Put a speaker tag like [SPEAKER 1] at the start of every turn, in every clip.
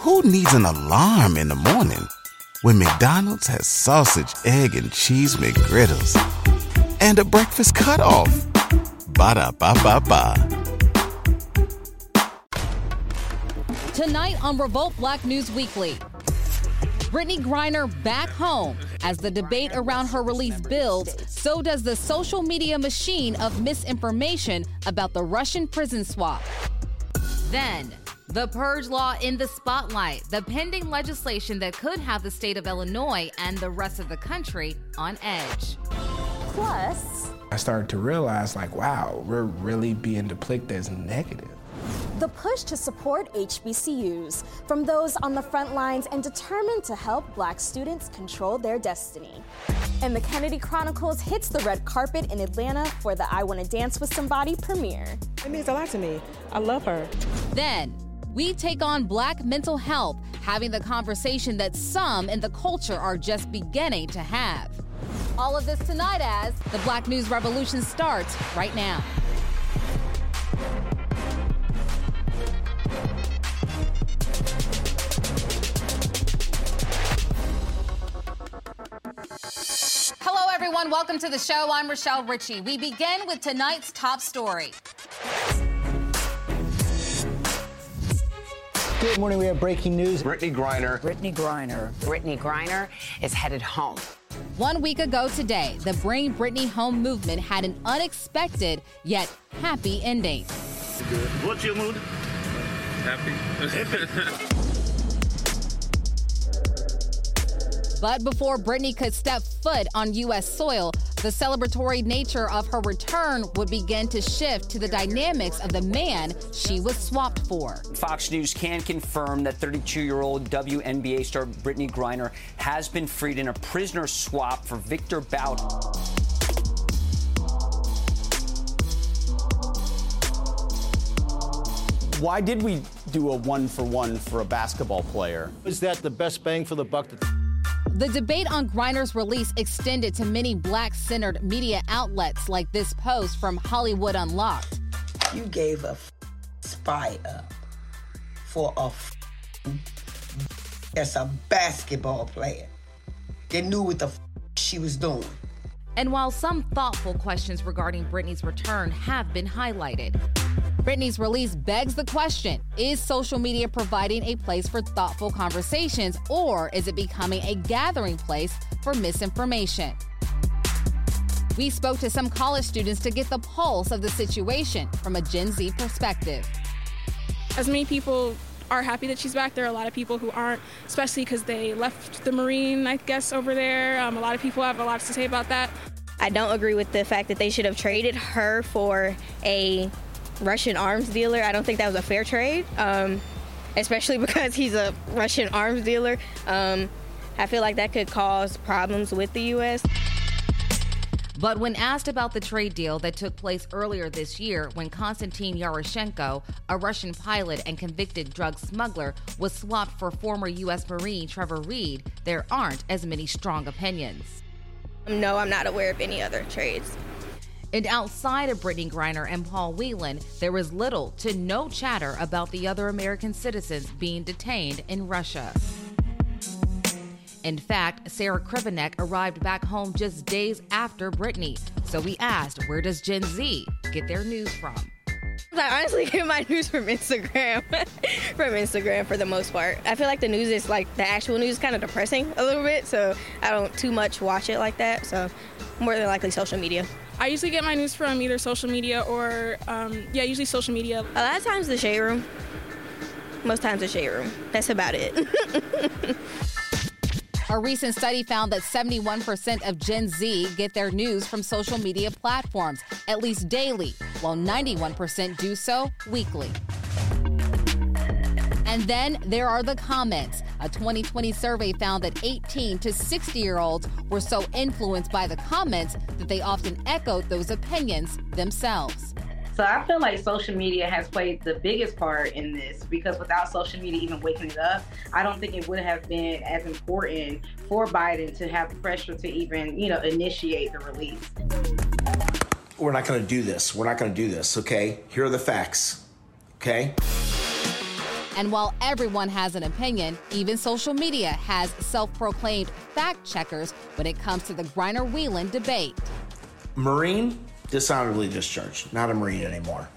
[SPEAKER 1] Who needs an alarm in the morning when McDonald's has sausage, egg, and cheese McGriddles and a breakfast cutoff? Ba da ba ba ba.
[SPEAKER 2] Tonight on Revolt Black News Weekly. Brittney Griner back home. As the debate around her release builds, so does the social media machine of misinformation about the Russian prison swap. Then, the Purge Law in the spotlight, the pending legislation that could have the state of Illinois and the rest of the country on edge.
[SPEAKER 3] Plus,
[SPEAKER 4] I started to realize, like, wow, we're really being depicted as negative.
[SPEAKER 3] The push to support HBCUs from those on the front lines and determined to help black students control their destiny. And the Kennedy Chronicles hits the red carpet in Atlanta for the I Wanna Dance with Somebody premiere.
[SPEAKER 5] It means a lot to me. I love her.
[SPEAKER 2] Then, we take on black mental health, having the conversation that some in the culture are just beginning to have. All of this tonight as the Black News Revolution starts right now. Hello, everyone. Welcome to the show. I'm Rochelle Ritchie. We begin with tonight's top story.
[SPEAKER 6] Good morning. We have breaking news.
[SPEAKER 7] Brittney Griner.
[SPEAKER 8] Brittney Griner.
[SPEAKER 9] Brittney Griner is headed home.
[SPEAKER 2] One week ago today, the Bring Brittney Home movement had an unexpected yet happy ending.
[SPEAKER 10] What's your mood? Happy.
[SPEAKER 2] But before Brittney could step foot on U.S. soil, the celebratory nature of her return would begin to shift to the dynamics of the man she was swapped for.
[SPEAKER 11] Fox News can confirm that 32 year old WNBA star Brittney Griner has been freed in a prisoner swap for Victor Bout.
[SPEAKER 12] Why did we do a one for one for a basketball player?
[SPEAKER 13] Is that the best bang for the buck?
[SPEAKER 2] The debate on Griner's release extended to many black centered media outlets like this post from Hollywood Unlocked.
[SPEAKER 14] You gave a f- spy up for a f- that's a basketball player that knew what the f- she was doing.
[SPEAKER 2] And while some thoughtful questions regarding Brittney's return have been highlighted, Brittney's release begs the question Is social media providing a place for thoughtful conversations, or is it becoming a gathering place for misinformation? We spoke to some college students to get the pulse of the situation from a Gen Z perspective.
[SPEAKER 15] As many people are happy that she's back, there are a lot of people who aren't, especially because they left the Marine, I guess, over there. Um, a lot of people have a lot to say about that.
[SPEAKER 16] I don't agree with the fact that they should have traded her for a Russian arms dealer. I don't think that was a fair trade, um, especially because he's a Russian arms dealer. Um, I feel like that could cause problems with the U.S.
[SPEAKER 2] But when asked about the trade deal that took place earlier this year when Konstantin Yaroshenko, a Russian pilot and convicted drug smuggler, was swapped for former U.S. Marine Trevor Reed, there aren't as many strong opinions.
[SPEAKER 16] Um, no, I'm not aware of any other trades.
[SPEAKER 2] And outside of Brittney Griner and Paul Whelan, there was little to no chatter about the other American citizens being detained in Russia. In fact, Sarah Krivanek arrived back home just days after Brittney. So we asked, where does Gen Z get their news from?
[SPEAKER 16] I honestly get my news from Instagram. from Instagram for the most part. I feel like the news is like the actual news is kind of depressing a little bit, so I don't too much watch it like that. So more than likely social media.
[SPEAKER 15] I usually get my news from either social media or, um, yeah, usually social media.
[SPEAKER 16] A lot of times the shade room. Most times the shade room. That's about it.
[SPEAKER 2] A recent study found that 71% of Gen Z get their news from social media platforms, at least daily, while 91% do so weekly. And then there are the comments. A 2020 survey found that 18 to 60 year olds were so influenced by the comments that they often echoed those opinions themselves.
[SPEAKER 17] So I feel like social media has played the biggest part in this because without social media even waking it up, I don't think it would have been as important for Biden to have pressure to even, you know, initiate the release.
[SPEAKER 7] We're not going to do this. We're not going to do this, okay? Here are the facts, okay?
[SPEAKER 2] And while everyone has an opinion, even social media has self proclaimed fact checkers when it comes to the Griner Whelan debate.
[SPEAKER 7] Marine, dishonorably discharged, not a Marine anymore.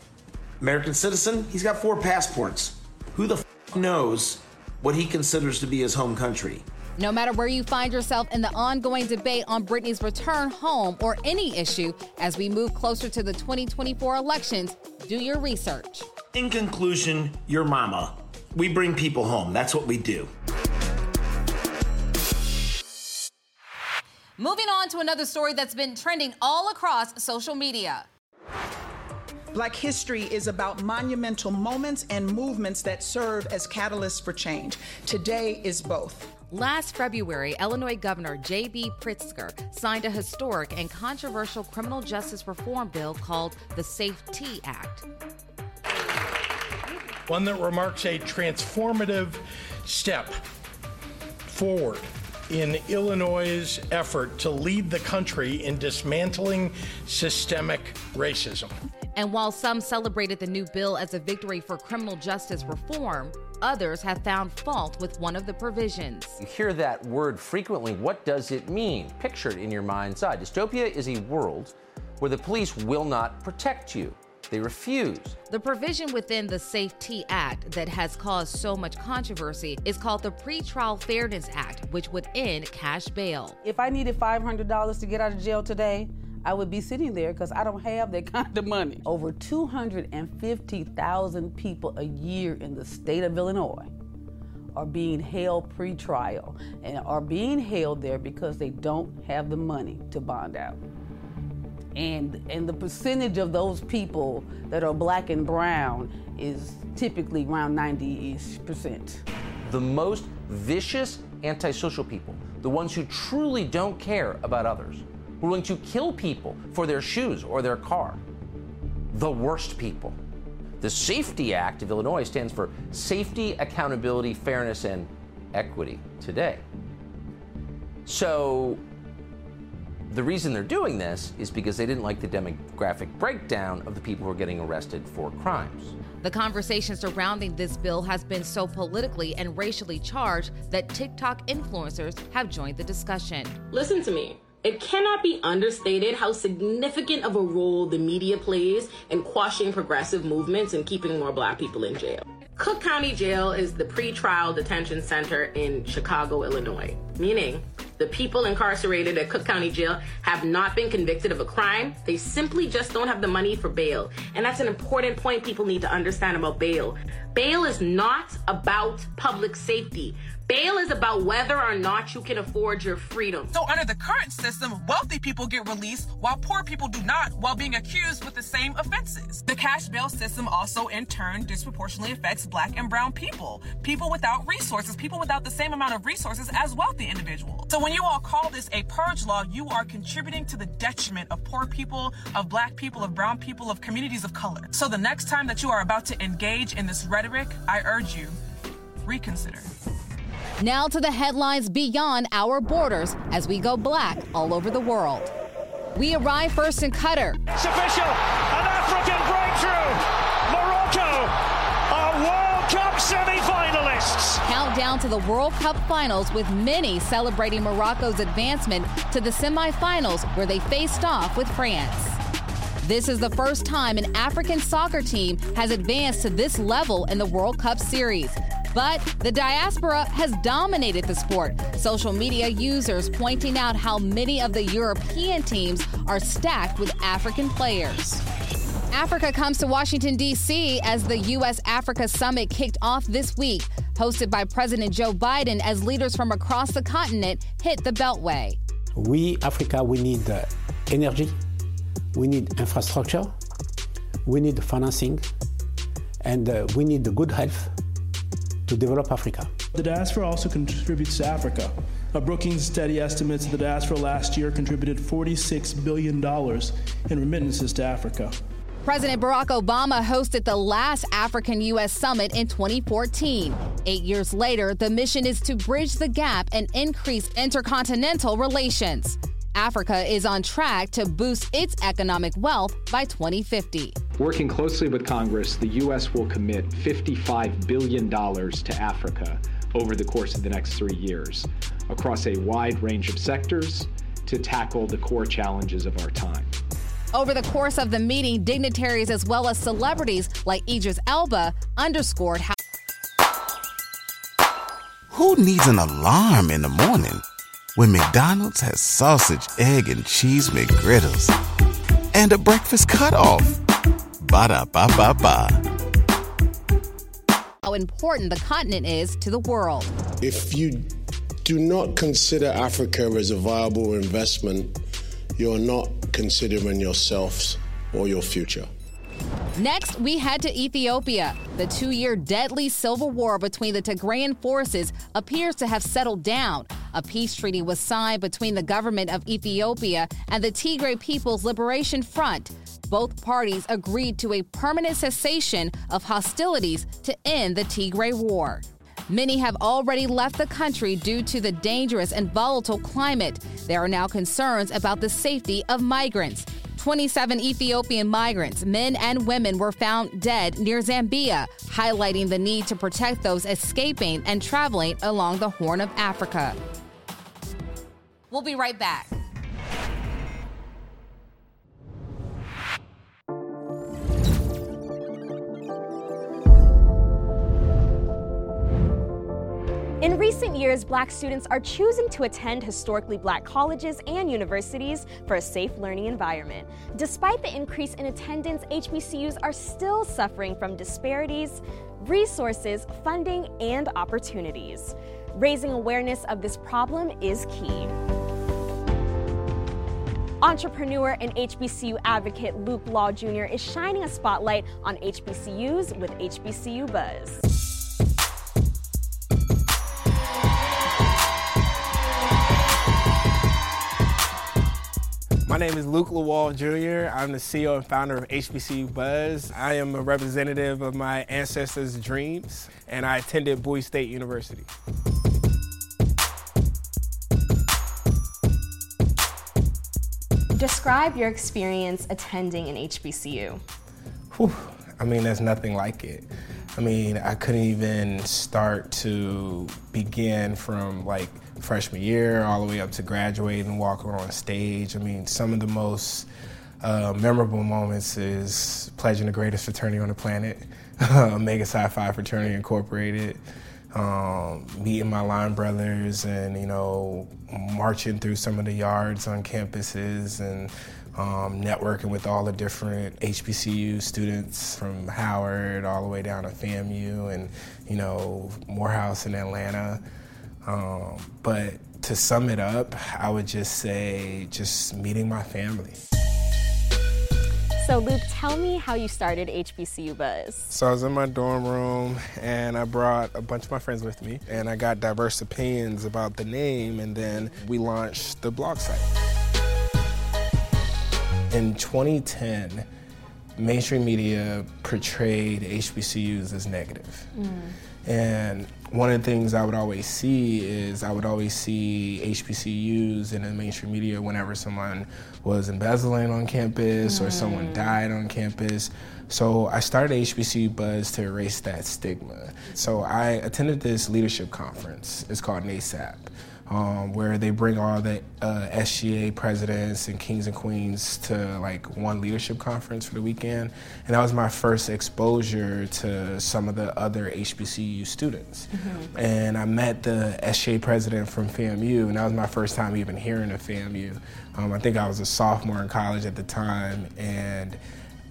[SPEAKER 7] American citizen, he's got four passports. Who the f knows what he considers to be his home country?
[SPEAKER 2] No matter where you find yourself in the ongoing debate on Brittney's return home or any issue as we move closer to the 2024 elections, do your research.
[SPEAKER 7] In conclusion, your mama. We bring people home. That's what we do.
[SPEAKER 2] Moving on to another story that's been trending all across social media.
[SPEAKER 8] Black history is about monumental moments and movements that serve as catalysts for change. Today is both.
[SPEAKER 2] Last February, Illinois Governor J.B. Pritzker signed a historic and controversial criminal justice reform bill called the SAFE-T Act.
[SPEAKER 18] One that remarks a transformative step forward in Illinois' effort to lead the country in dismantling systemic racism.
[SPEAKER 2] And while some celebrated the new bill as a victory for criminal justice reform, others have found fault with one of the provisions.
[SPEAKER 19] You hear that word frequently. What does it mean? Picture it in your mind's eye. Dystopia is a world where the police will not protect you. They refuse.
[SPEAKER 2] The provision within the SAFE-T Act that has caused so much controversy is called the Pretrial Fairness Act, which would end cash bail.
[SPEAKER 20] If I needed $500 to get out of jail today, I would be sitting there because I don't have that kind of money. Over 250,000 people a year in the state of Illinois are being held pre-trial and are being held there because they don't have the money to bond out. And and the percentage of those people that are black and brown is typically around 90-ish percent.
[SPEAKER 19] The most vicious antisocial people, the ones who truly don't care about others, who are willing to kill people for their shoes or their car. The worst people. The SAFE-T Act of Illinois stands for Safety, Accountability, Fairness, and Equity today. So, the reason they're doing this is because they didn't like the demographic breakdown of the people who are getting arrested for crimes.
[SPEAKER 2] The conversation surrounding this bill has been so politically and racially charged that TikTok influencers have joined the discussion.
[SPEAKER 21] Listen to me. It cannot be understated how significant of a role the media plays in quashing progressive movements and keeping more black people in jail. Cook County Jail is the pretrial detention center in Chicago, Illinois, meaning the people incarcerated at Cook County Jail have not been convicted of a crime. They simply just don't have the money for bail. And that's an important point people need to understand about bail. Bail is not about public safety. Bail is about whether or not you can afford your freedom.
[SPEAKER 22] So, under the current system, wealthy people get released while poor people do not, while being accused with the same offenses. The cash bail system also, in turn, disproportionately affects black and brown people, people without resources, people without the same amount of resources as wealthy individuals. So, when you all call this a purge law, you are contributing to the detriment of poor people, of black people, of brown people, of communities of color. So, the next time that you are about to engage in this rhetoric, I urge you, reconsider.
[SPEAKER 2] Now to the headlines beyond our borders as we go black all over the world. We arrive first in Qatar.
[SPEAKER 10] It's official, an African breakthrough. Morocco are World Cup semi-finalists.
[SPEAKER 2] Countdown to the World Cup finals with many celebrating Morocco's advancement to the semifinals where they faced off with France. This is the first time an African soccer team has advanced to this level in the World Cup series. But the diaspora has dominated the sport. Social media users pointing out how many of the European teams are stacked with African players. Africa comes to Washington, D.C. as the U.S. Africa Summit kicked off this week, hosted by President Joe Biden as leaders from across the continent hit the Beltway.
[SPEAKER 23] We, Africa, we need uh, energy, we need infrastructure, we need financing, and uh, we need good health to develop Africa.
[SPEAKER 24] The diaspora also contributes to Africa. A Brookings study estimates the diaspora last year contributed $46 billion in remittances to Africa.
[SPEAKER 2] President Barack Obama hosted the last African U.S. summit in 2014. Eight years later, the mission is to bridge the gap and increase intercontinental relations. Africa is on track to boost its economic wealth by 2050.
[SPEAKER 25] Working closely with Congress, the U.S. will commit $55 billion to Africa over the course of the next three years across a wide range of sectors to tackle the core challenges of our time.
[SPEAKER 2] Over the course of the meeting, dignitaries as well as celebrities like Idris Elba underscored how.
[SPEAKER 26] Who needs an alarm in the morning when McDonald's has sausage, egg, and cheese McGriddles and a breakfast cutoff? Ba da ba ba ba.
[SPEAKER 2] How important the continent is to the world.
[SPEAKER 27] If you do not consider Africa as a viable investment, you're not considering yourselves or your future.
[SPEAKER 2] Next, we head to Ethiopia. The two year deadly civil war between the Tigrayan forces appears to have settled down. A peace treaty was signed between the government of Ethiopia and the Tigray People's Liberation Front. Both parties agreed to a permanent cessation of hostilities to end the Tigray War. Many have already left the country due to the dangerous and volatile climate. There are now concerns about the safety of migrants. 27 Ethiopian migrants, men and women, were found dead near Zambia, highlighting the need to protect those escaping and traveling along the Horn of Africa. We'll be right back.
[SPEAKER 28] In recent years, black students are choosing to attend historically black colleges and universities for a safe learning environment. Despite the increase in attendance, HBCUs are still suffering from disparities, resources, funding, and opportunities. Raising awareness of this problem is key. Entrepreneur and HBCU advocate Luke Lawal Jr. is shining a spotlight on HBCUs with HBCU Buzz.
[SPEAKER 29] My name is Luke Lawal Jr. I'm the CEO and founder of HBCU Buzz. I am a representative of my ancestors' dreams, and I attended Bowie State University.
[SPEAKER 28] Describe your experience attending an HBCU.
[SPEAKER 29] Whew. I mean, there's nothing like it. I mean, I couldn't even start to begin from like freshman year all the way up to graduating and walking on stage. I mean, some of the most uh, memorable moments is pledging the greatest fraternity on the planet, Omega Psi Phi Fraternity Incorporated, um, meeting my line brothers, and you know, marching through some of the yards on campuses and um, networking with all the different HBCU students from Howard all the way down to FAMU and you know Morehouse in Atlanta. Um, but to sum it up, I would just say just meeting my family.
[SPEAKER 28] So, Luke, tell me how you started HBCU Buzz.
[SPEAKER 29] So, I was in my dorm room and I brought a bunch of my friends with me, and I got diverse opinions about the name, and then we launched the blog site. In 2010, mainstream media portrayed HBCUs as negative. Mm. And one of the things I would always see is I would always see HBCUs in the mainstream media whenever someone was embezzling on campus mm. or someone mm. died on campus. So I started HBCU Buzz to erase that stigma. So I attended this leadership conference. It's called NASAP um, where they bring all the uh, SGA presidents and kings and queens to like one leadership conference for the weekend, and that was my first exposure to some of the other HBCU students. Mm-hmm. And I met the SGA president from FAMU, and that was my first time even hearing of FAMU. Um, I think I was a sophomore in college at the time, and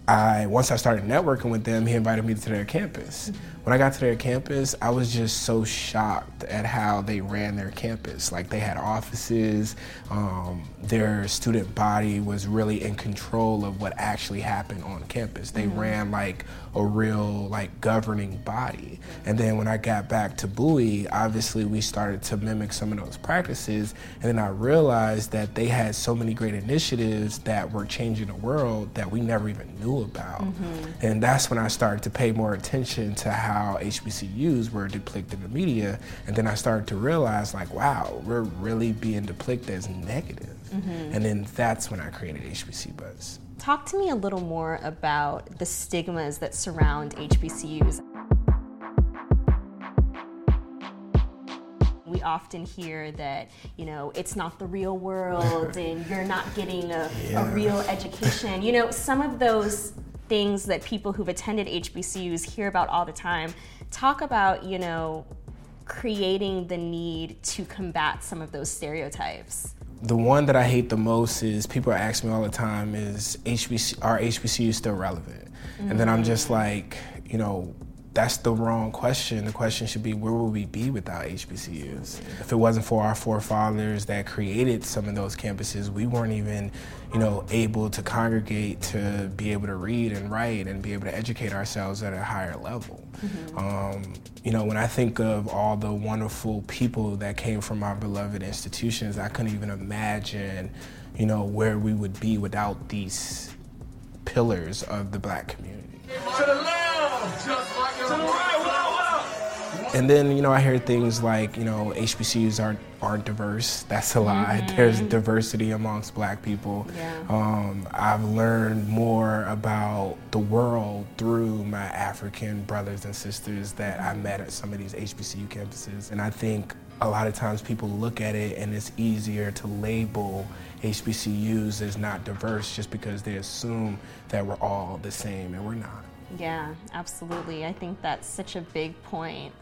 [SPEAKER 29] I once I started networking with them, he invited me to their campus. Mm-hmm. When I got to their campus, I was just so shocked at how they ran their campus. Like they had offices, um, their student body was really in control of what actually happened on campus. They mm-hmm. ran like a real like governing body. And then when I got back to Bowie, obviously we started to mimic some of those practices. And then I realized that they had so many great initiatives that were changing the world that we never even knew knew about. And that's when I started to pay more attention to how HBCUs were depicted in the media. And then I started to realize, like, wow, we're really being depicted as negative.
[SPEAKER 28] Mhm.
[SPEAKER 29] And then that's when I created HBC Buzz.
[SPEAKER 28] Talk to me a little more about the stigmas that surround HBCUs. We often hear that, you know, it's not the real world and you're not getting a,
[SPEAKER 29] Yeah.
[SPEAKER 28] a real education. You know, some of those things that people who've attended HBCUs hear about all the time. Talk about, you know, creating the need to combat some of those stereotypes.
[SPEAKER 29] The one that I hate the most is people ask me all the time is HBC are HBCUs still relevant? And then I'm just mm. like, you know, that's the wrong question. The question should be where would we be without HBCUs? If it wasn't for our forefathers that created some of those campuses, we weren't even, you know, able to congregate to be able to read and write and be able to educate ourselves at a higher level. Um, you know, when I think of all the wonderful people that came from our beloved institutions, I couldn't even imagine, you know, where we would be without these pillars of the black community.
[SPEAKER 10] To the left, just like to the right, well, well.
[SPEAKER 29] And then, you know, I hear things like, you know, HBCUs aren't aren't diverse. That's a lie. There's diversity amongst black people. Um, I've learned more about the world through my African brothers and sisters that I met at some of these HBCU campuses. And I think a lot of times people look at it and it's easier to label HBCUs as not diverse just because they assume that we're all the same and we're not.
[SPEAKER 28] Yeah, absolutely. I think that's such a big point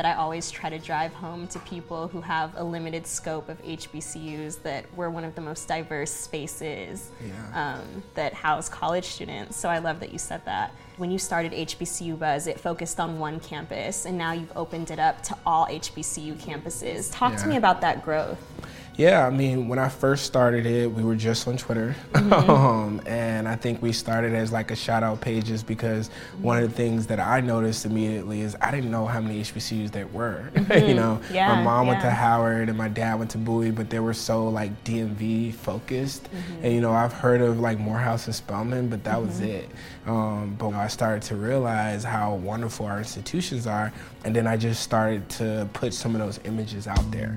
[SPEAKER 28] that I always try to drive home to people who have a limited scope of HBCUs that we're one of the most diverse spaces um, that house college students. So I love that you said that. When you started HBCU Buzz, it focused on one campus, and now you've opened it up to all HBCU campuses. Talk to me about that growth.
[SPEAKER 29] Yeah, I mean, when I first started it, we were just on Twitter.
[SPEAKER 28] Mhm.
[SPEAKER 29] um, and I think we started as like a shout out pages because one of the things that I noticed immediately is I didn't know how many HBCUs there were. you
[SPEAKER 28] Mhm.
[SPEAKER 29] know,
[SPEAKER 28] Yeah,
[SPEAKER 29] my mom went to. Howard and my dad went to Bowie, but they were so like DMV focused.
[SPEAKER 28] Mhm.
[SPEAKER 29] And you know, I've heard of like Morehouse and Spelman, but that was
[SPEAKER 28] Mhm.
[SPEAKER 29] it. Um, but I started to realize how wonderful our institutions are, and then I just started to put some of those images out there.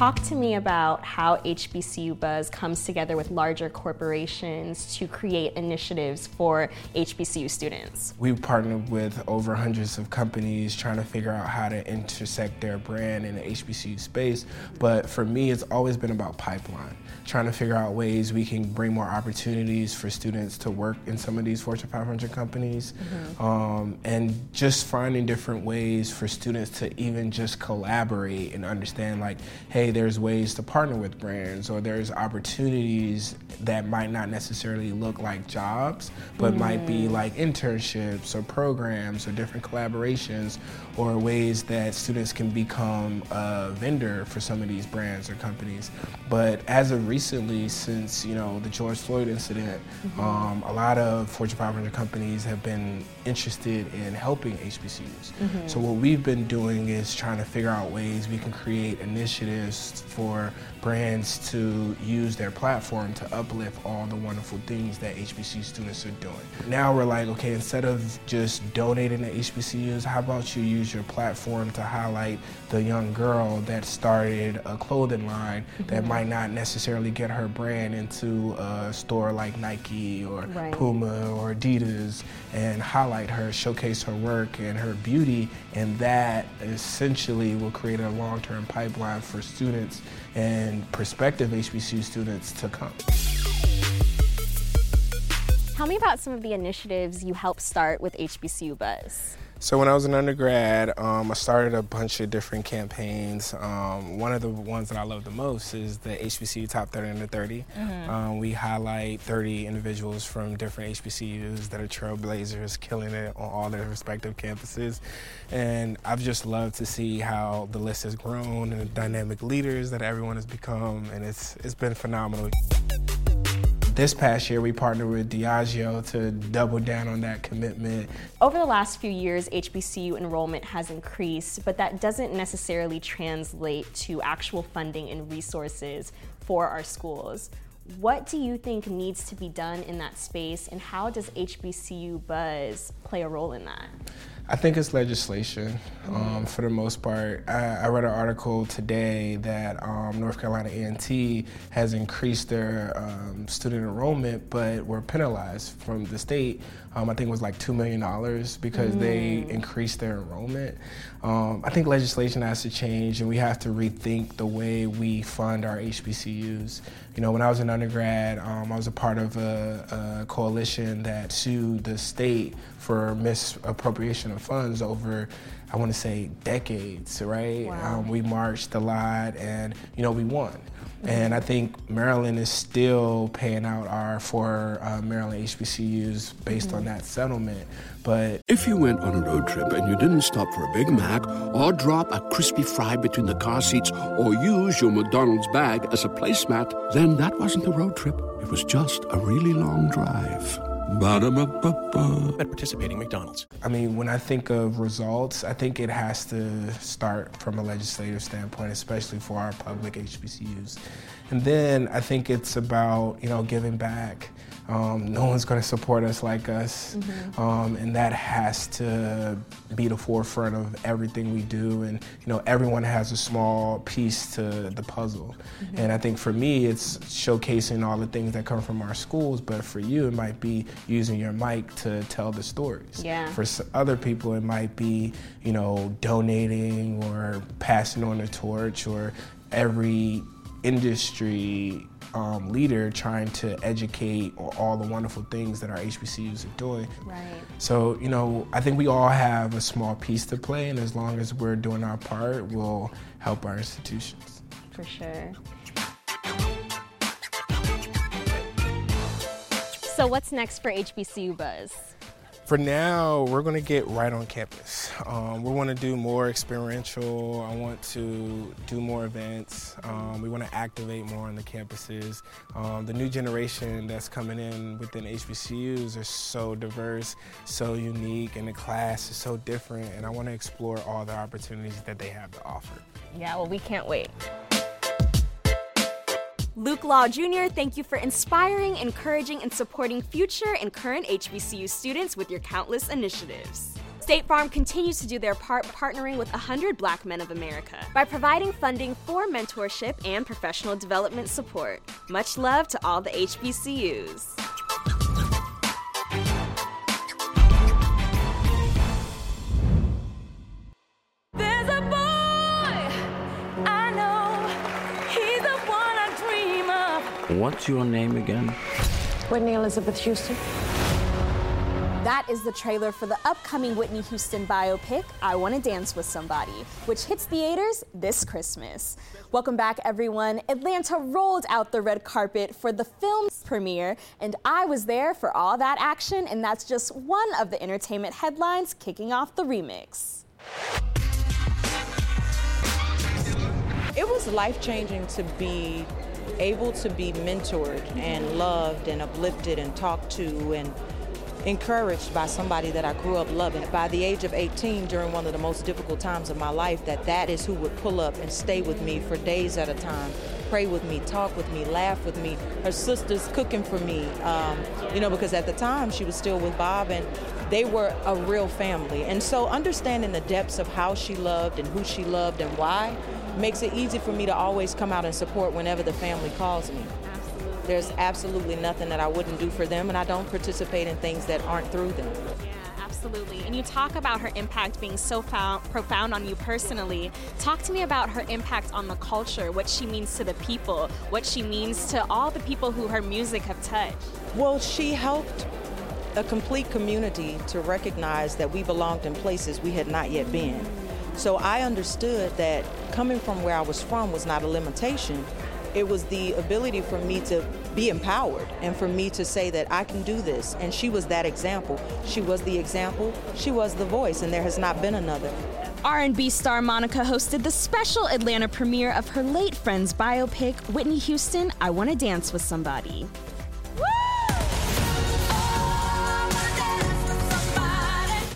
[SPEAKER 28] Talk to me about how HBCU Buzz comes together with larger corporations to create initiatives for HBCU students.
[SPEAKER 29] We've partnered with over hundreds of companies trying to figure out how to intersect their brand in the HBCU space. But for me, it's always been about pipeline, trying to figure out ways we can bring more opportunities for students to work in some of these Fortune 500 companies, um, and just finding different ways for students to even just collaborate and understand, like, hey, there's ways to partner with brands, or there's opportunities that might not necessarily look like jobs, but might be
[SPEAKER 30] Mm.
[SPEAKER 29] like internships or programs or different collaborations or ways that students can become a vendor for some of these brands or companies. But as of recently, since you know the George Floyd incident,
[SPEAKER 30] Mhm.
[SPEAKER 29] um, a lot of Fortune 500 companies have been interested in helping HBCUs.
[SPEAKER 30] Mhm.
[SPEAKER 29] So what we've been doing is trying to figure out ways we can create initiatives for brands to use their platform to uplift all the wonderful things that HBCU students are doing. Now we're like, okay, instead of just donating to HBCUs, how about you use your platform to highlight the young girl that started a clothing line that
[SPEAKER 30] Mhm.
[SPEAKER 29] might not necessarily get her brand into a store like Nike or
[SPEAKER 30] Right.
[SPEAKER 29] Puma or Adidas and highlight her, showcase her work and her beauty, and that essentially will create a long-term pipeline for students and prospective HBCU students to come.
[SPEAKER 28] Tell me about some of the initiatives you helped start with HBCU Buzz.
[SPEAKER 29] So when I was an undergrad, um, I started a bunch of different campaigns. Um, one of the ones that I love the most is the HBCU Top 30 Under 30.
[SPEAKER 30] Mhm.
[SPEAKER 29] Um, we highlight 30 individuals from different HBCUs that are trailblazers, killing it on all their respective campuses. And I've just loved to see how the list has grown and the dynamic leaders that everyone has become, and it's it's been phenomenal. This past year, we partnered with Diageo to double down on that commitment
[SPEAKER 28] Over the last few years, HBCU enrollment has increased, but that doesn't necessarily translate to actual funding and resources for our schools. What do you think needs to be done in that space, and how does HBCU Buzz play a role in that?
[SPEAKER 29] I think it's legislation um, for the most part. I, I, read an article today that um, North Carolina A&T has increased their um, student enrollment, but were penalized from the state. Um, I think it was like $2 million because mm. they increased their enrollment. Um, I think legislation has to change and we have to rethink the way we fund our HBCUs. You know, when I was an undergrad, um, I was a part of a, a coalition that sued the state for misappropriation of funds over I want to say decades, right? Wow. Um, we marched a lot and, you know, we won. And I think Maryland is still paying out our four uh, Maryland HBCUs based mm-hmm. on that settlement. But
[SPEAKER 30] if you went on a road trip and you didn't stop for a Big Mac or drop a crispy fry between the car seats or use your McDonald's bag as a placemat, then that wasn't a road trip. It was just a really long drive. Ba-da-ba-ba-ba.
[SPEAKER 31] At participating McDonald's.
[SPEAKER 29] I mean, when I think of results, I think it has to start from a legislative standpoint, especially for our public HBCUs. And then I think it's about, you know, giving back. Um, no one's going to support us like us. Mm-hmm. Um, and that has to be the forefront of everything we do. And, you know, everyone has a small piece to the puzzle. Mm-hmm. And I think for me, it's showcasing all the things that come from our schools. But for you, it might be using your mic to tell the stories.
[SPEAKER 28] Yeah.
[SPEAKER 29] For other people, it might be, you know, donating or passing on the torch or every industry um, leader trying to educate all the wonderful things that our HBCUs are doing.
[SPEAKER 28] Right.
[SPEAKER 29] So, you know, I think we all have a small piece to play, and as long as we're doing our part, we'll help our institutions.
[SPEAKER 28] For sure. So, what's next for HBCU Buzz?
[SPEAKER 29] For now, we're going to get right on campus. Um, we want to do more experiential. I want to do more events. Um, we want to activate more on the campuses. Um, the new generation that's coming in within HBCUs are so diverse, so unique, and the class is so different. And I want to explore all the opportunities that they have to offer.
[SPEAKER 28] Yeah, well, we can't wait. Luke Lawal Jr., thank you for inspiring, encouraging, and supporting future and current HBCU students with your countless initiatives. State Farm continues to do their part partnering with 100 Black Men of America by providing funding for mentorship and professional development support. Much love to all the HBCUs.
[SPEAKER 32] What's your name again?
[SPEAKER 33] Whitney Elizabeth Houston.
[SPEAKER 28] That is the trailer for the upcoming Whitney Houston biopic, I Want to Dance with Somebody, which hits theaters this Christmas. Welcome back, everyone. Atlanta rolled out the red carpet for the film's premiere, and I was there for all that action, and that's just one of the entertainment headlines kicking off the remix.
[SPEAKER 34] It was life changing to be able to be mentored and loved and uplifted and talked to and encouraged by somebody that I grew up loving. By the age of 18, during one of the most difficult times of my life, that that is who would pull up and stay with me for days at a time, pray with me, talk with me, laugh with me. Her sisters cooking for me, um, you know, because at the time she was still with Bob and they were a real family. And so understanding the depths of how she loved and who she loved and why makes it easy for me to always come out and support whenever the family calls me.
[SPEAKER 28] Absolutely.
[SPEAKER 34] There's absolutely nothing that I wouldn't do for them, and I don't participate in things that aren't through them.
[SPEAKER 28] Yeah, absolutely. And you talk about her impact being so found, profound on you personally. Talk to me about her impact on the culture, what she means to the people, what she means to all the people who her music have touched.
[SPEAKER 34] Well, she helped a complete community to recognize that we belonged in places we had not yet been. So I understood that coming from where I was from was not a limitation. It was the ability for me to be empowered and for me to say that I can do this. And she was that example. She was the example, she was the voice, and there has not been another.
[SPEAKER 28] R&B star Monica hosted the special Atlanta premiere of her late friend's biopic, Whitney Houston, I Want to Dance with Somebody.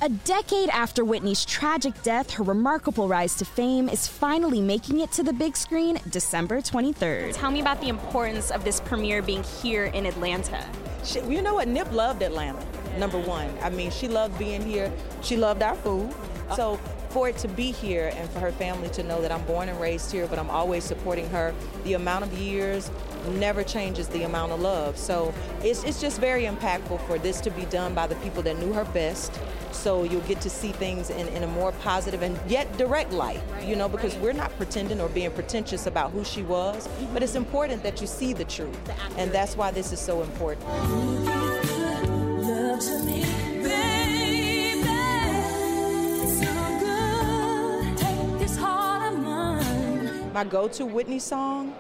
[SPEAKER 28] A decade after Whitney's tragic death, her remarkable rise to fame is finally making it to the big screen December 23rd. Tell me about the importance of this premiere being here in Atlanta.
[SPEAKER 34] She, you know what? Nip loved Atlanta, number one. I mean, she loved being here. She loved our food. Uh. So for it to be here and for her family to know that I'm born and raised here, but I'm always supporting her, the amount of years never changes the amount of love. So it's, it's just very impactful for this to be done by the people that knew her best. So you'll get to see things in, in a more positive and yet direct light, you know, because we're not pretending or being pretentious about who she was, but it's important that you see the truth. And that's why this is so important. My go to Whitney song,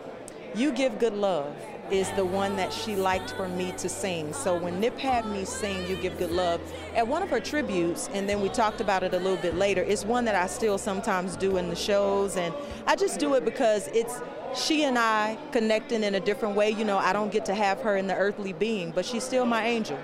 [SPEAKER 34] You Give Good Love, is the one that she liked for me to sing. So when Nip had me sing You Give Good Love at one of her tributes, and then we talked about it a little bit later, it's one that I still sometimes do in the shows. And I just do it because it's she and I connecting in a different way. You know, I don't get to have her in the earthly being, but she's still my angel.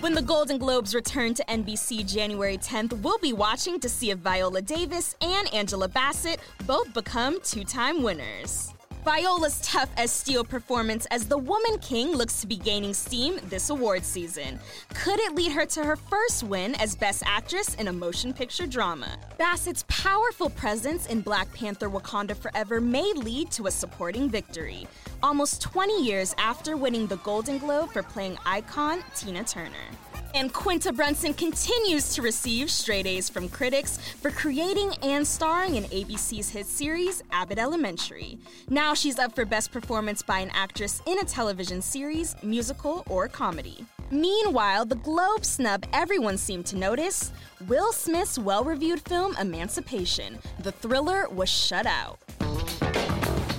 [SPEAKER 28] When the Golden Globes return to NBC January 10th, we'll be watching to see if Viola Davis and Angela Bassett both become two time winners. Viola's tough as steel performance as the Woman King looks to be gaining steam this award season. Could it lead her to her first win as Best Actress in a Motion Picture Drama? Bassett's powerful presence in Black Panther Wakanda Forever may lead to a supporting victory, almost 20 years after winning the Golden Globe for playing icon Tina Turner. And Quinta Brunson continues to receive straight A's from critics for creating and starring in ABC's hit series Abbott Elementary. Now she's up for Best Performance by an Actress in a Television Series, Musical, or Comedy. Meanwhile, the Globe snub everyone seemed to notice Will Smith's well reviewed film Emancipation. The thriller was shut out.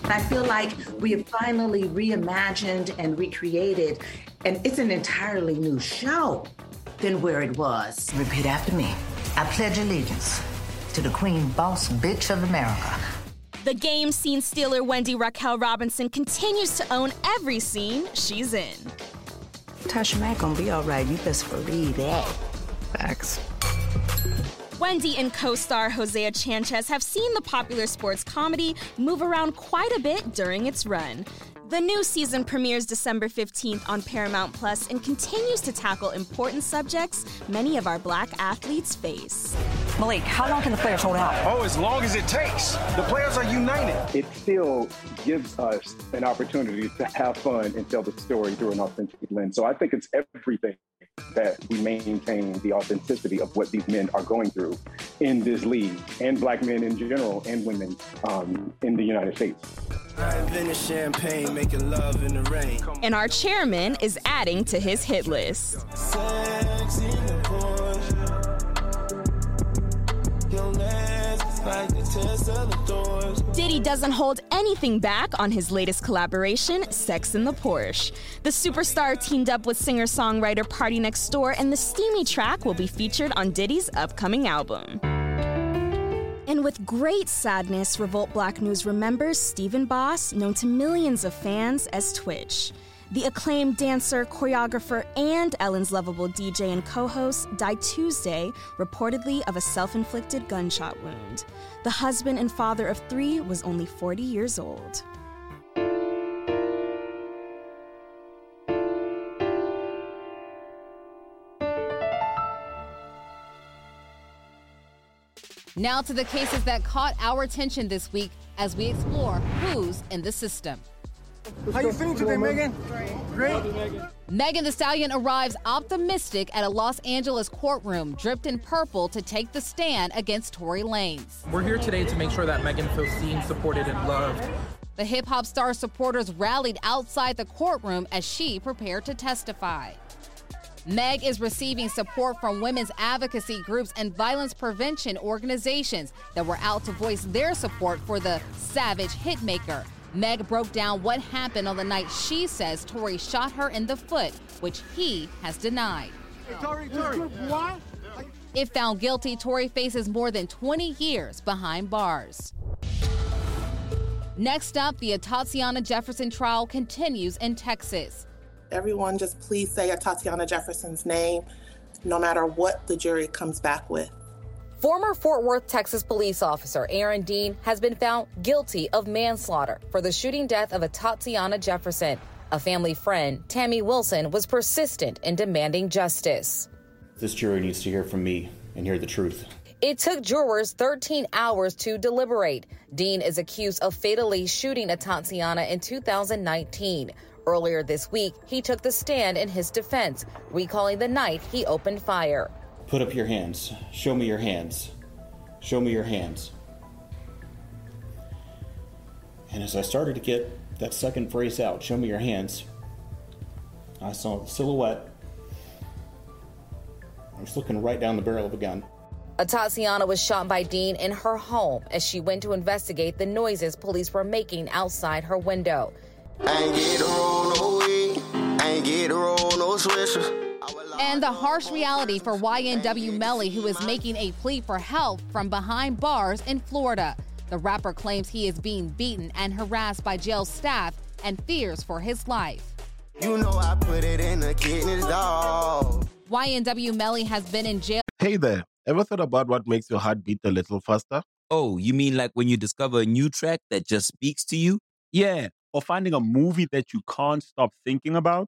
[SPEAKER 31] I feel like we have finally reimagined and recreated, and it's an entirely new show than where it was.
[SPEAKER 35] Repeat after me. I pledge allegiance to the Queen Boss Bitch of America.
[SPEAKER 28] The game scene stealer Wendy Raquel Robinson continues to own every scene she's in.
[SPEAKER 35] Tasha Mack gonna be all right. You best believe that. Facts.
[SPEAKER 28] Wendy and co star Hosea Chanchez have seen the popular sports comedy move around quite a bit during its run. The new season premieres December 15th on Paramount Plus and continues to tackle important subjects many of our black athletes face.
[SPEAKER 36] Malik, how long can the players hold out?
[SPEAKER 37] Oh, as long as it takes. The players are united.
[SPEAKER 38] It still gives us an opportunity to have fun and tell the story through an authentic lens. So I think it's everything that we maintain the authenticity of what these men are going through in this league, and black men in general, and women um, in the United States.
[SPEAKER 28] And our chairman is adding to his hit list. Diddy doesn't hold anything back on his latest collaboration, Sex in the Porsche. The superstar teamed up with singer songwriter PartyNextDoor, and the steamy track will be featured on Diddy's upcoming album. And with great sadness, Revolt Black News remembers Stephen Boss, known to millions of fans as Twitch. The acclaimed dancer, choreographer, and Ellen's lovable DJ and co host died Tuesday, reportedly of a self inflicted gunshot wound. The husband and father of three was only 40 years old.
[SPEAKER 2] Now to the cases that caught our attention this week as we explore who's in the system.
[SPEAKER 37] How are you feeling today, Megan? Great.
[SPEAKER 2] Megan Thee Stallion arrives optimistic at a Los Angeles courtroom, dripped in purple, to take the stand against Tory Lanez.
[SPEAKER 39] We're here today to make sure that Megan feels seen, supported, and loved.
[SPEAKER 2] The hip hop star supporters rallied outside the courtroom as she prepared to testify. Meg is receiving support from women's advocacy groups and violence prevention organizations that were out to voice their support for the savage hitmaker. Meg broke down what happened on the night she says Tory shot her in the foot, which he has denied.
[SPEAKER 37] Hey, Tory, Tory, what?
[SPEAKER 2] If found guilty, Tory faces more than 20 years behind bars. Next up, the Atatiana Jefferson trial continues in Texas.
[SPEAKER 40] Everyone just please say Atatiana Jefferson's name
[SPEAKER 41] no matter what the jury comes back with.
[SPEAKER 2] Former Fort Worth, Texas police officer Aaron Dean has been found guilty of manslaughter for the shooting death of Atatiana Jefferson. A family friend, Tammy Wilson, was persistent in demanding justice.
[SPEAKER 42] This jury needs to hear from me and hear the truth.
[SPEAKER 2] It took jurors 13 hours to deliberate. Dean is accused of fatally shooting Atatiana in 2019. Earlier this week, he took the stand in his defense, recalling the night he opened fire.
[SPEAKER 42] Put up your hands. Show me your hands. Show me your hands. And as I started to get that second phrase out, show me your hands, I saw a silhouette. I was looking right down the barrel of a gun.
[SPEAKER 2] Atatiana was shot by Dean in her home as she went to investigate the noises police were making outside her window. And the harsh reality for YNW Melly, who is making a plea for help from behind bars in Florida. The rapper claims he is being beaten and harassed by jail staff and fears for his life.
[SPEAKER 43] You know I put it in the kidneys, dog.
[SPEAKER 2] YNW Melly has been in jail.
[SPEAKER 44] Hey there, ever thought about what makes your heart beat a little faster?
[SPEAKER 45] Oh, you mean like when you discover a new track that just speaks to you?
[SPEAKER 46] Yeah, or finding a movie that you can't stop thinking about?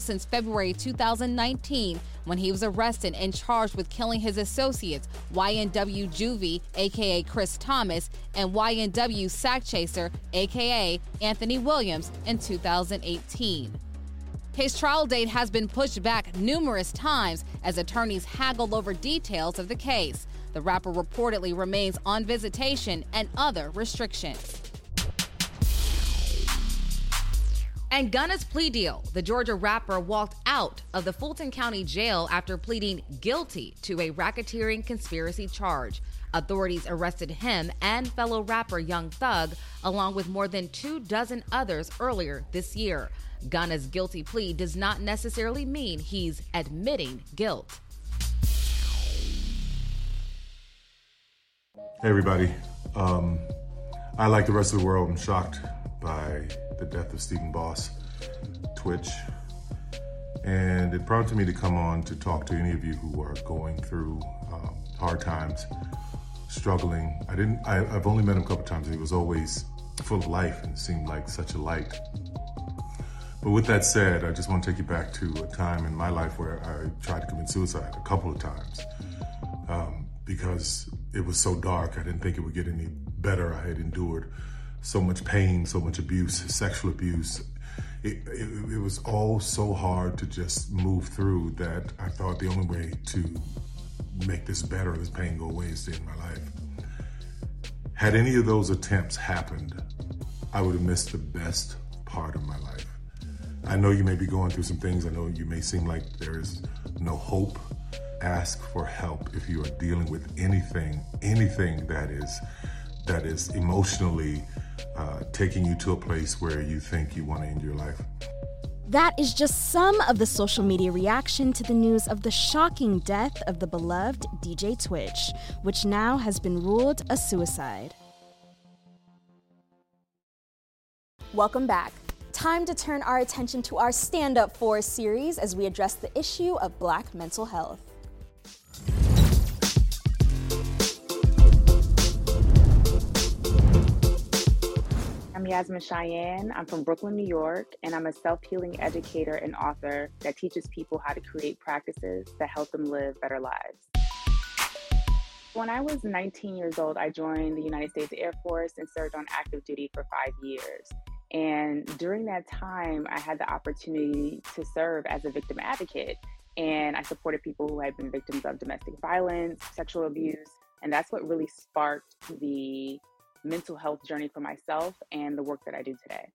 [SPEAKER 2] since February 2019 when he was arrested and charged with killing his associates, YNW Juvy, aka Chris Thomas, and YNW Sakchaser, aka Anthony Williams, in 2018. His trial date has been pushed back numerous times as attorneys haggle over details of the case. The rapper reportedly remains on visitation and other restrictions. And Gunna's plea deal. The Georgia rapper walked out of the Fulton County Jail after pleading guilty to a racketeering conspiracy charge. Authorities arrested him and fellow rapper Young Thug, along with more than two dozen others earlier this year. Gunna's guilty plea does not necessarily mean he's admitting guilt.
[SPEAKER 40] Hey, everybody. Um, I, like the rest of the world, I'm shocked by the death of Stephen Boss, Twitch. And it prompted me to come on to talk to any of you who are going through um, hard times, struggling. I didn't, I, have only met him a couple times. He was always full of life and seemed like such a light. But with that said, I just want to take you back to a time in my life where I tried to commit suicide a couple of times um, because it was so dark. I didn't think it would get any better. I had endured so much pain, so much abuse, sexual abuse. It, it, it, was all so hard to just move through that I thought the only way to make this better, this pain go away, is to end my life. Had any of those attempts happened, I would have missed the best part of my life. I know you may be going through some things. I know you may seem like there is no hope. Ask for help if you are dealing with anything, anything that is that is emotionally uh, taking you to a place where you think you want to end your life.
[SPEAKER 28] That is just some of the social media reaction to the news of the shocking death of the beloved DJ Twitch, which now has been ruled a suicide. Welcome back. Time to turn our attention to our Stand Up For series as we address the issue of black mental health.
[SPEAKER 47] I'm Yasmine Cheyenne. I'm from Brooklyn, New York, and I'm a self healing educator and author that teaches people how to create practices that help them live better lives. When I was 19 years old, I joined the United States Air Force and served on active duty for five years. And during that time, I had the opportunity to serve as a victim advocate. And I supported people who had been victims of domestic violence, sexual abuse. And that's what really sparked the mental health journey for myself and the work that I do today.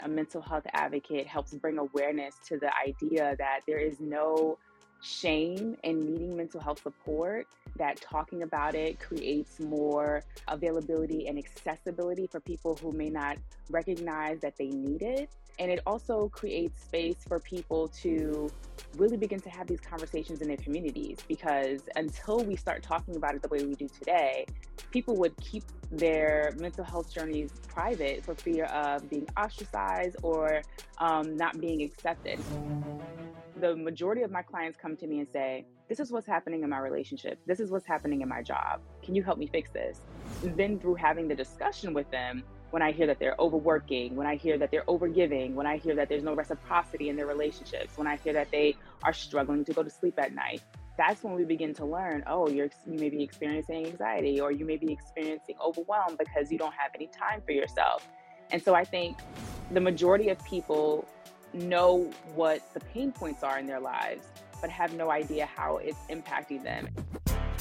[SPEAKER 47] A mental health advocate helps bring awareness to the idea that there is no shame and needing mental health support, that talking about it creates more availability and accessibility for people who may not recognize that they need it. And it also creates space for people to really begin to have these conversations in their communities because until we start talking about it the way we do today, people would keep their mental health journeys private for fear of being ostracized or um, not being accepted the majority of my clients come to me and say, This is what's happening in my relationship. This is what's happening in my job. Can you help me fix this? And then, through having the discussion with them, when I hear that they're overworking, when I hear that they're overgiving, when I hear that there's no reciprocity in their relationships, when I hear that they are struggling to go to sleep at night, that's when we begin to learn oh you're you may be experiencing anxiety or you may be experiencing overwhelm because you don't have any time for yourself and so i think the majority of people know what the pain points are in their lives, but have no idea how it's impacting them.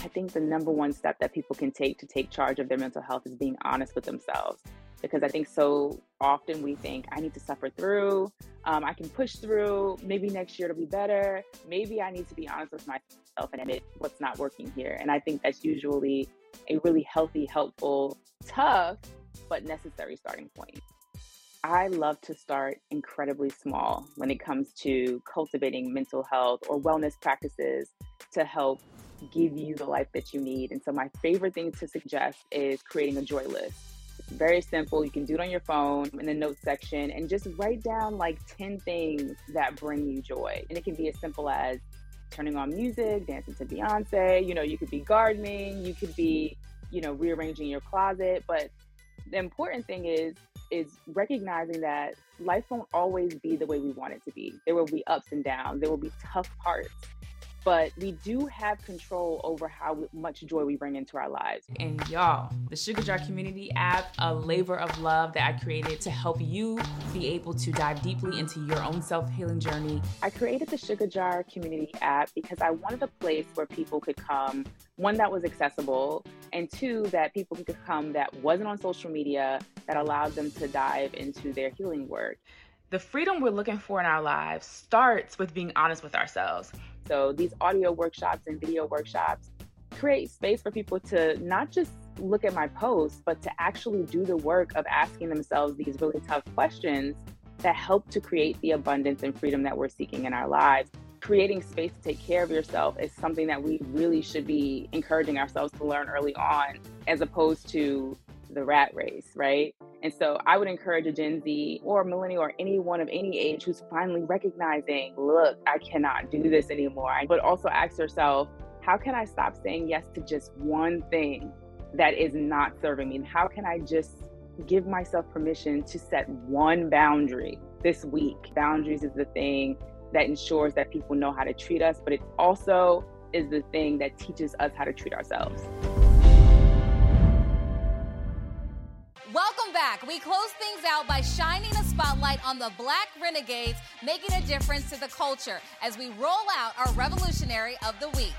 [SPEAKER 47] I think the number one step that people can take to take charge of their mental health is being honest with themselves. Because I think so often we think, I need to suffer through, um, I can push through, maybe next year it'll be better. Maybe I need to be honest with myself and admit what's not working here. And I think that's usually a really healthy, helpful, tough, but necessary starting point. I love to start incredibly small when it comes to cultivating mental health or wellness practices to help give you the life that you need. And so, my favorite thing to suggest is creating a joy list. Very simple. You can do it on your phone in the notes section and just write down like 10 things that bring you joy. And it can be as simple as turning on music, dancing to Beyonce. You know, you could be gardening, you could be, you know, rearranging your closet. But the important thing is is recognizing that life won't always be the way we want it to be. There will be ups and downs, there will be tough parts, but we do have control over how much joy we bring into our lives.
[SPEAKER 48] And y'all, the Sugar Jar Community app, a labor of love that I created to help you be able to dive deeply into your own self healing journey.
[SPEAKER 47] I created the Sugar Jar Community app because I wanted a place where people could come, one that was accessible, and two, that people could come that wasn't on social media, that allowed them to dive into their healing work.
[SPEAKER 48] The freedom we're looking for in our lives starts with being honest with ourselves.
[SPEAKER 47] So these audio workshops and video workshops create space for people to not just look at my posts, but to actually do the work of asking themselves these really tough questions that help to create the abundance and freedom that we're seeking in our lives. Creating space to take care of yourself is something that we really should be encouraging ourselves to learn early on, as opposed to the rat race, right? And so I would encourage a Gen Z or millennial or anyone of any age who's finally recognizing, look, I cannot do this anymore. But also ask yourself, how can I stop saying yes to just one thing that is not serving me? And how can I just give myself permission to set one boundary this week? Boundaries is the thing that ensures that people know how to treat us, but it also is the thing that teaches us how to treat ourselves.
[SPEAKER 2] Back. We close things out by shining a spotlight on the black renegades making a difference to the culture as we roll out our revolutionary of the week.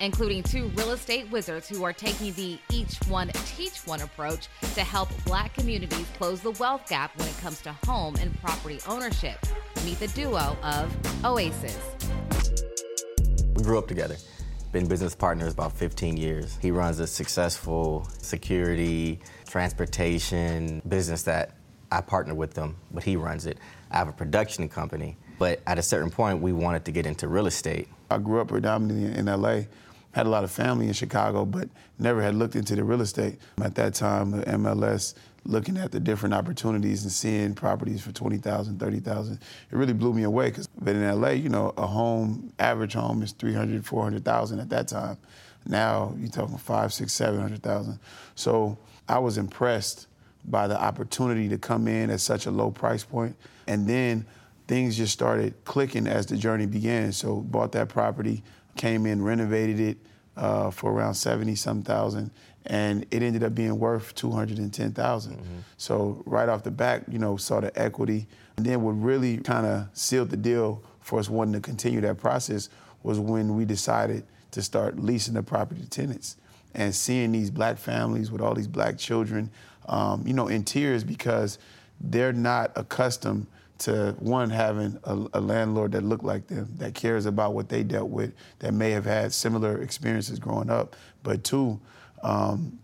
[SPEAKER 2] Including two real estate wizards who are taking the each one teach one approach to help black communities close the wealth gap when it comes to home and property ownership. Meet the duo of Oasis.
[SPEAKER 32] We grew up together been business partners about 15 years. He runs a successful security, transportation business that I partner with them, but he runs it. I have a production company, but at a certain point, we wanted to get into real estate.
[SPEAKER 49] I grew up predominantly in LA, had a lot of family in Chicago, but never had looked into the real estate. At that time, the MLS looking at the different opportunities and seeing properties for 20,000, 30,000, it really blew me away. Cause, but in LA, you know, a home, average home is 300, 400,000 at that time. Now you're talking five, six, 700,000. So I was impressed by the opportunity to come in at such a low price point. And then things just started clicking as the journey began. So bought that property, came in, renovated it, uh, for around 70 some thousand. And it ended up being worth 210,000. Mm-hmm. So right off the back, you know, saw the equity. And then what really kind of sealed the deal for us wanting to continue that process was when we decided to start leasing the property to tenants and seeing these black families with all these black children, um, you know, in tears because they're not accustomed to one having a, a, landlord that looked like them, that cares about what they dealt with, that may have had similar experiences growing up, but two, um,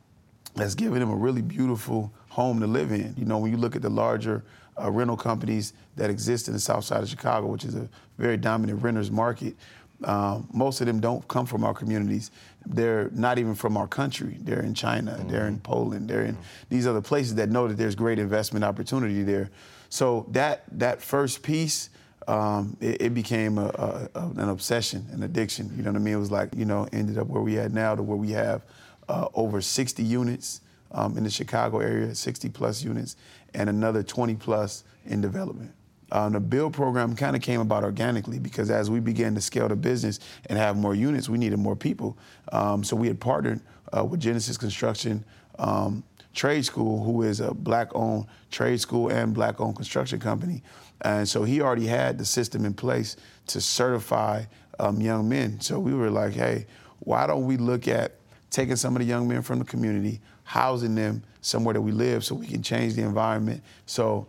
[SPEAKER 49] that's giving them a really beautiful home to live in. You know, when you look at the larger uh, rental companies that exist in the south side of Chicago, which is a very dominant renters market, um, most of them don't come from our communities. They're not even from our country. They're in China, mm-hmm. they're in Poland, they're in mm-hmm. these other places that know that there's great investment opportunity there. So that that first piece, um, it, it, became a, a, a, an obsession, an addiction. You know what I mean? It was like you know ended up where we at now to where we have uh, over 60 units um, in the Chicago area, 60 plus units, and another 20 plus in development. Uh, the build program kind of came about organically because as we began to scale the business and have more units, we needed more people. Um, so we had partnered uh, with Genesis Construction um, Trade School, who is a black-owned trade school and black-owned construction company. And so he already had the system in place to certify um, young men. So we were like, hey, why don't we look at taking some of the young men from the community, housing them somewhere that we live so we can change the environment. So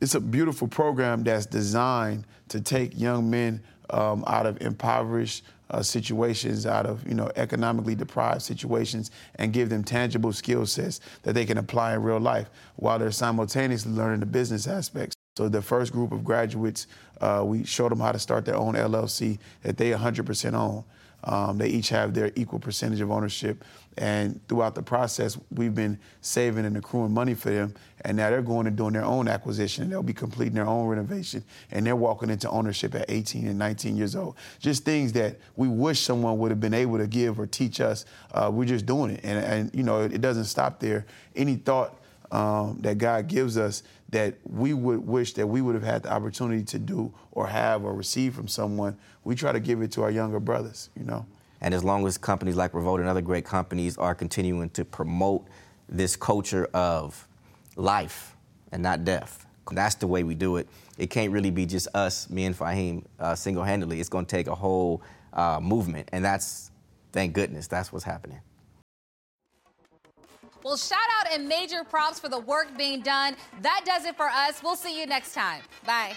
[SPEAKER 49] it's a beautiful program that's designed to take young men um, out of impoverished uh, situations, out of you know economically deprived situations, and give them tangible skill sets that they can apply in real life while they're simultaneously learning the business aspects. So the first group of graduates, uh, we showed them how to start their own LLC that they 100% own. Um, they each have their equal percentage of ownership. And throughout the process, we've been saving and accruing money for them. And now they're going and doing their own acquisition. They'll be completing their own renovation. And they're walking into ownership at 18 and 19 years old. Just things that we wish someone would have been able to give or teach us. Uh, we're just doing it. And, and, you know, it, it doesn't stop there. Any thought um, that God gives us that we would wish that we would have had the opportunity to do or have or receive from someone, we try to give it to our younger brothers, you know.
[SPEAKER 32] And as long as companies like Revolt and other great companies are continuing to promote this culture of life and not death, that's the way we do it. It can't really be just us, me and Fahim, uh, single-handedly. It's going to take a whole uh, movement, and that's, thank goodness, that's what's happening.
[SPEAKER 2] Well, shout out and major props for the work being done. That does it for us. We'll see you next time. Bye.